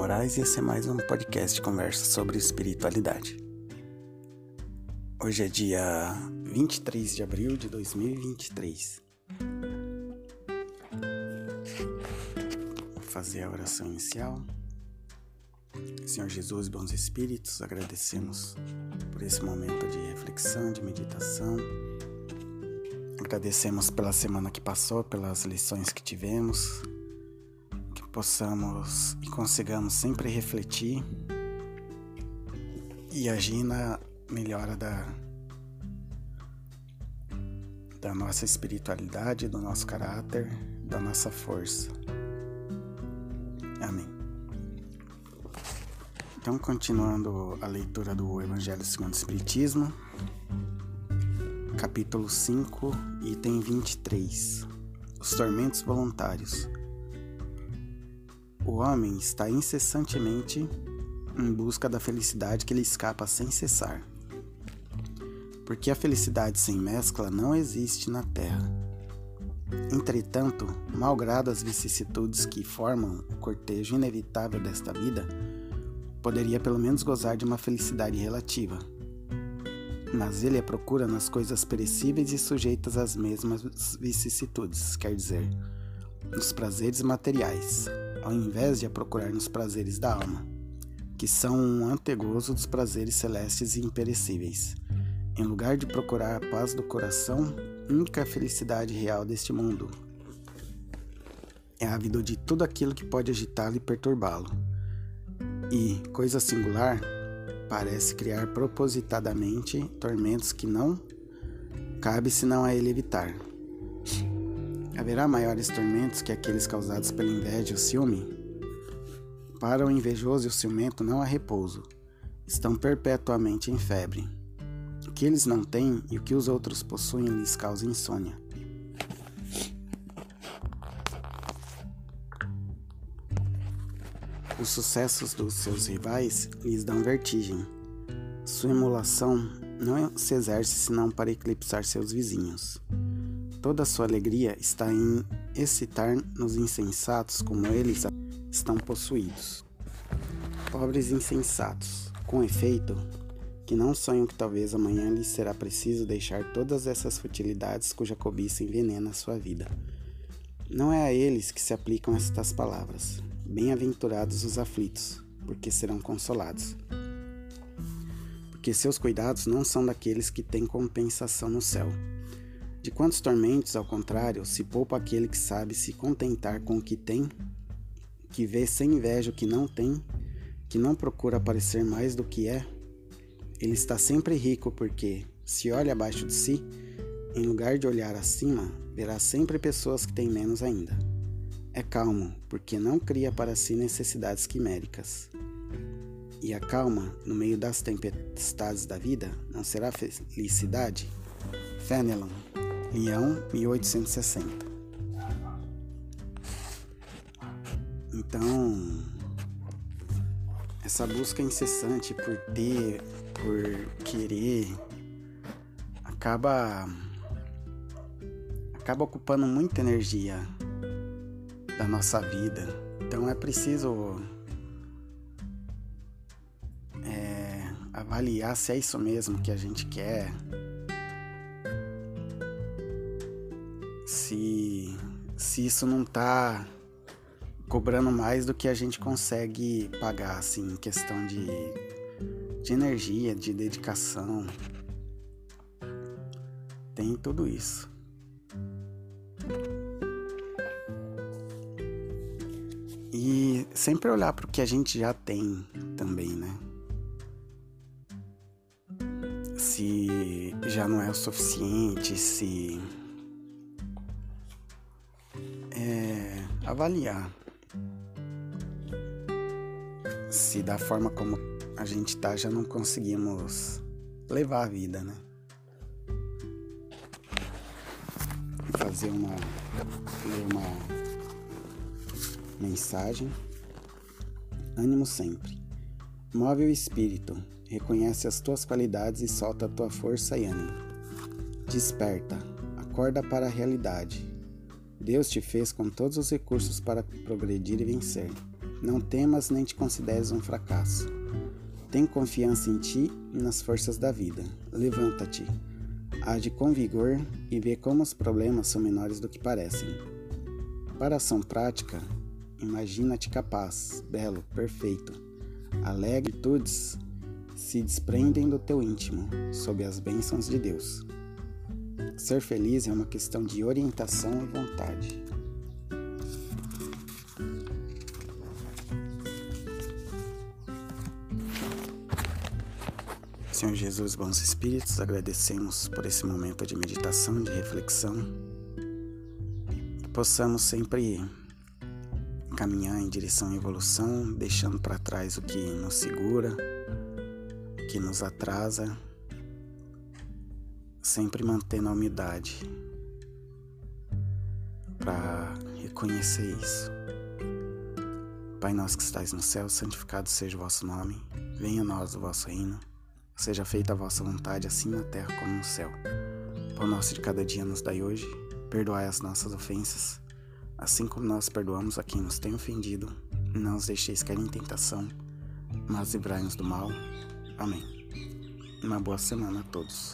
Moraes e esse é mais um podcast de conversa sobre espiritualidade. Hoje é dia 23 de abril de 2023. Vou fazer a oração inicial. Senhor Jesus, bons espíritos, agradecemos por esse momento de reflexão, de meditação. Agradecemos pela semana que passou, pelas lições que tivemos, possamos e consigamos sempre refletir e agir na melhora da, da nossa espiritualidade, do nosso caráter, da nossa força. Amém. Então, continuando a leitura do Evangelho segundo o Espiritismo, capítulo 5, item 23: Os tormentos voluntários. O homem está incessantemente em busca da felicidade que lhe escapa sem cessar. Porque a felicidade sem mescla não existe na terra. Entretanto, malgrado as vicissitudes que formam o cortejo inevitável desta vida, poderia pelo menos gozar de uma felicidade relativa. Mas ele a procura nas coisas perecíveis e sujeitas às mesmas vicissitudes, quer dizer, nos prazeres materiais, ao invés de a procurar nos prazeres da alma, que são um antegozo dos prazeres celestes e imperecíveis. Em lugar de procurar a paz do coração, única felicidade real deste mundo. É ávido de tudo aquilo que pode agitá-lo e perturbá-lo. E, coisa singular, parece criar propositadamente tormentos que não cabe senão a ele evitar. Haverá maiores tormentos que aqueles causados pela inveja e o ciúme? Para o invejoso e o ciumento não há repouso, estão perpetuamente em febre. O que eles não têm e o que os outros possuem lhes causa insônia. Os sucessos dos seus rivais lhes dão vertigem. Sua emulação não se exerce senão para eclipsar seus vizinhos. Toda sua alegria está em excitar nos insensatos como eles estão possuídos. Pobres insensatos, com efeito, que não sonham que talvez amanhã lhes será preciso deixar todas essas futilidades cuja cobiça envenena a sua vida. Não é a eles que se aplicam estas palavras. Bem-aventurados os aflitos, porque serão consolados. Porque seus cuidados não são daqueles que têm compensação no céu de quantos tormentos, ao contrário, se poupa aquele que sabe se contentar com o que tem, que vê sem inveja o que não tem, que não procura parecer mais do que é? Ele está sempre rico porque, se olha abaixo de si, em lugar de olhar acima, verá sempre pessoas que têm menos ainda. É calmo, porque não cria para si necessidades quiméricas. E a calma, no meio das tempestades da vida, não será felicidade? Fenelon Leão, 1860. Então, essa busca incessante por ter, por querer, acaba acaba ocupando muita energia da nossa vida. Então é preciso é, avaliar se é isso mesmo que a gente quer se isso não tá cobrando mais do que a gente consegue pagar, assim, em questão de, de energia, de dedicação. Tem tudo isso. E sempre olhar para o que a gente já tem também, né? Se já não é o suficiente, se avaliar se da forma como a gente tá já não conseguimos levar a vida, né? Fazer uma uma mensagem. Ânimo sempre. Move o espírito, reconhece as tuas qualidades e solta a tua força e ânimo. Desperta, acorda para a realidade Deus te fez com todos os recursos para progredir e vencer. Não temas nem te consideres um fracasso. Tem confiança em ti e nas forças da vida. Levanta-te. Age com vigor e vê como os problemas são menores do que parecem. Para ação prática, imagina-te capaz, belo, perfeito. Alegre virtudes se desprendem do teu íntimo, sob as bênçãos de Deus. Ser feliz é uma questão de orientação e vontade. Senhor Jesus, bons espíritos, agradecemos por esse momento de meditação, de reflexão. Possamos sempre caminhar em direção à evolução, deixando para trás o que nos segura, que nos atrasa, sempre mantendo a umidade para reconhecer isso. Pai nosso que estais no céu, santificado seja o vosso nome, venha a nós o vosso reino Seja feita a vossa vontade, assim na terra como no céu. Pão nosso de cada dia nos dai hoje, perdoai as nossas ofensas, assim como nós perdoamos a quem nos tem ofendido. Não os deixeis cair em tentação, mas livrai-nos do mal. Amém. Uma boa semana a todos.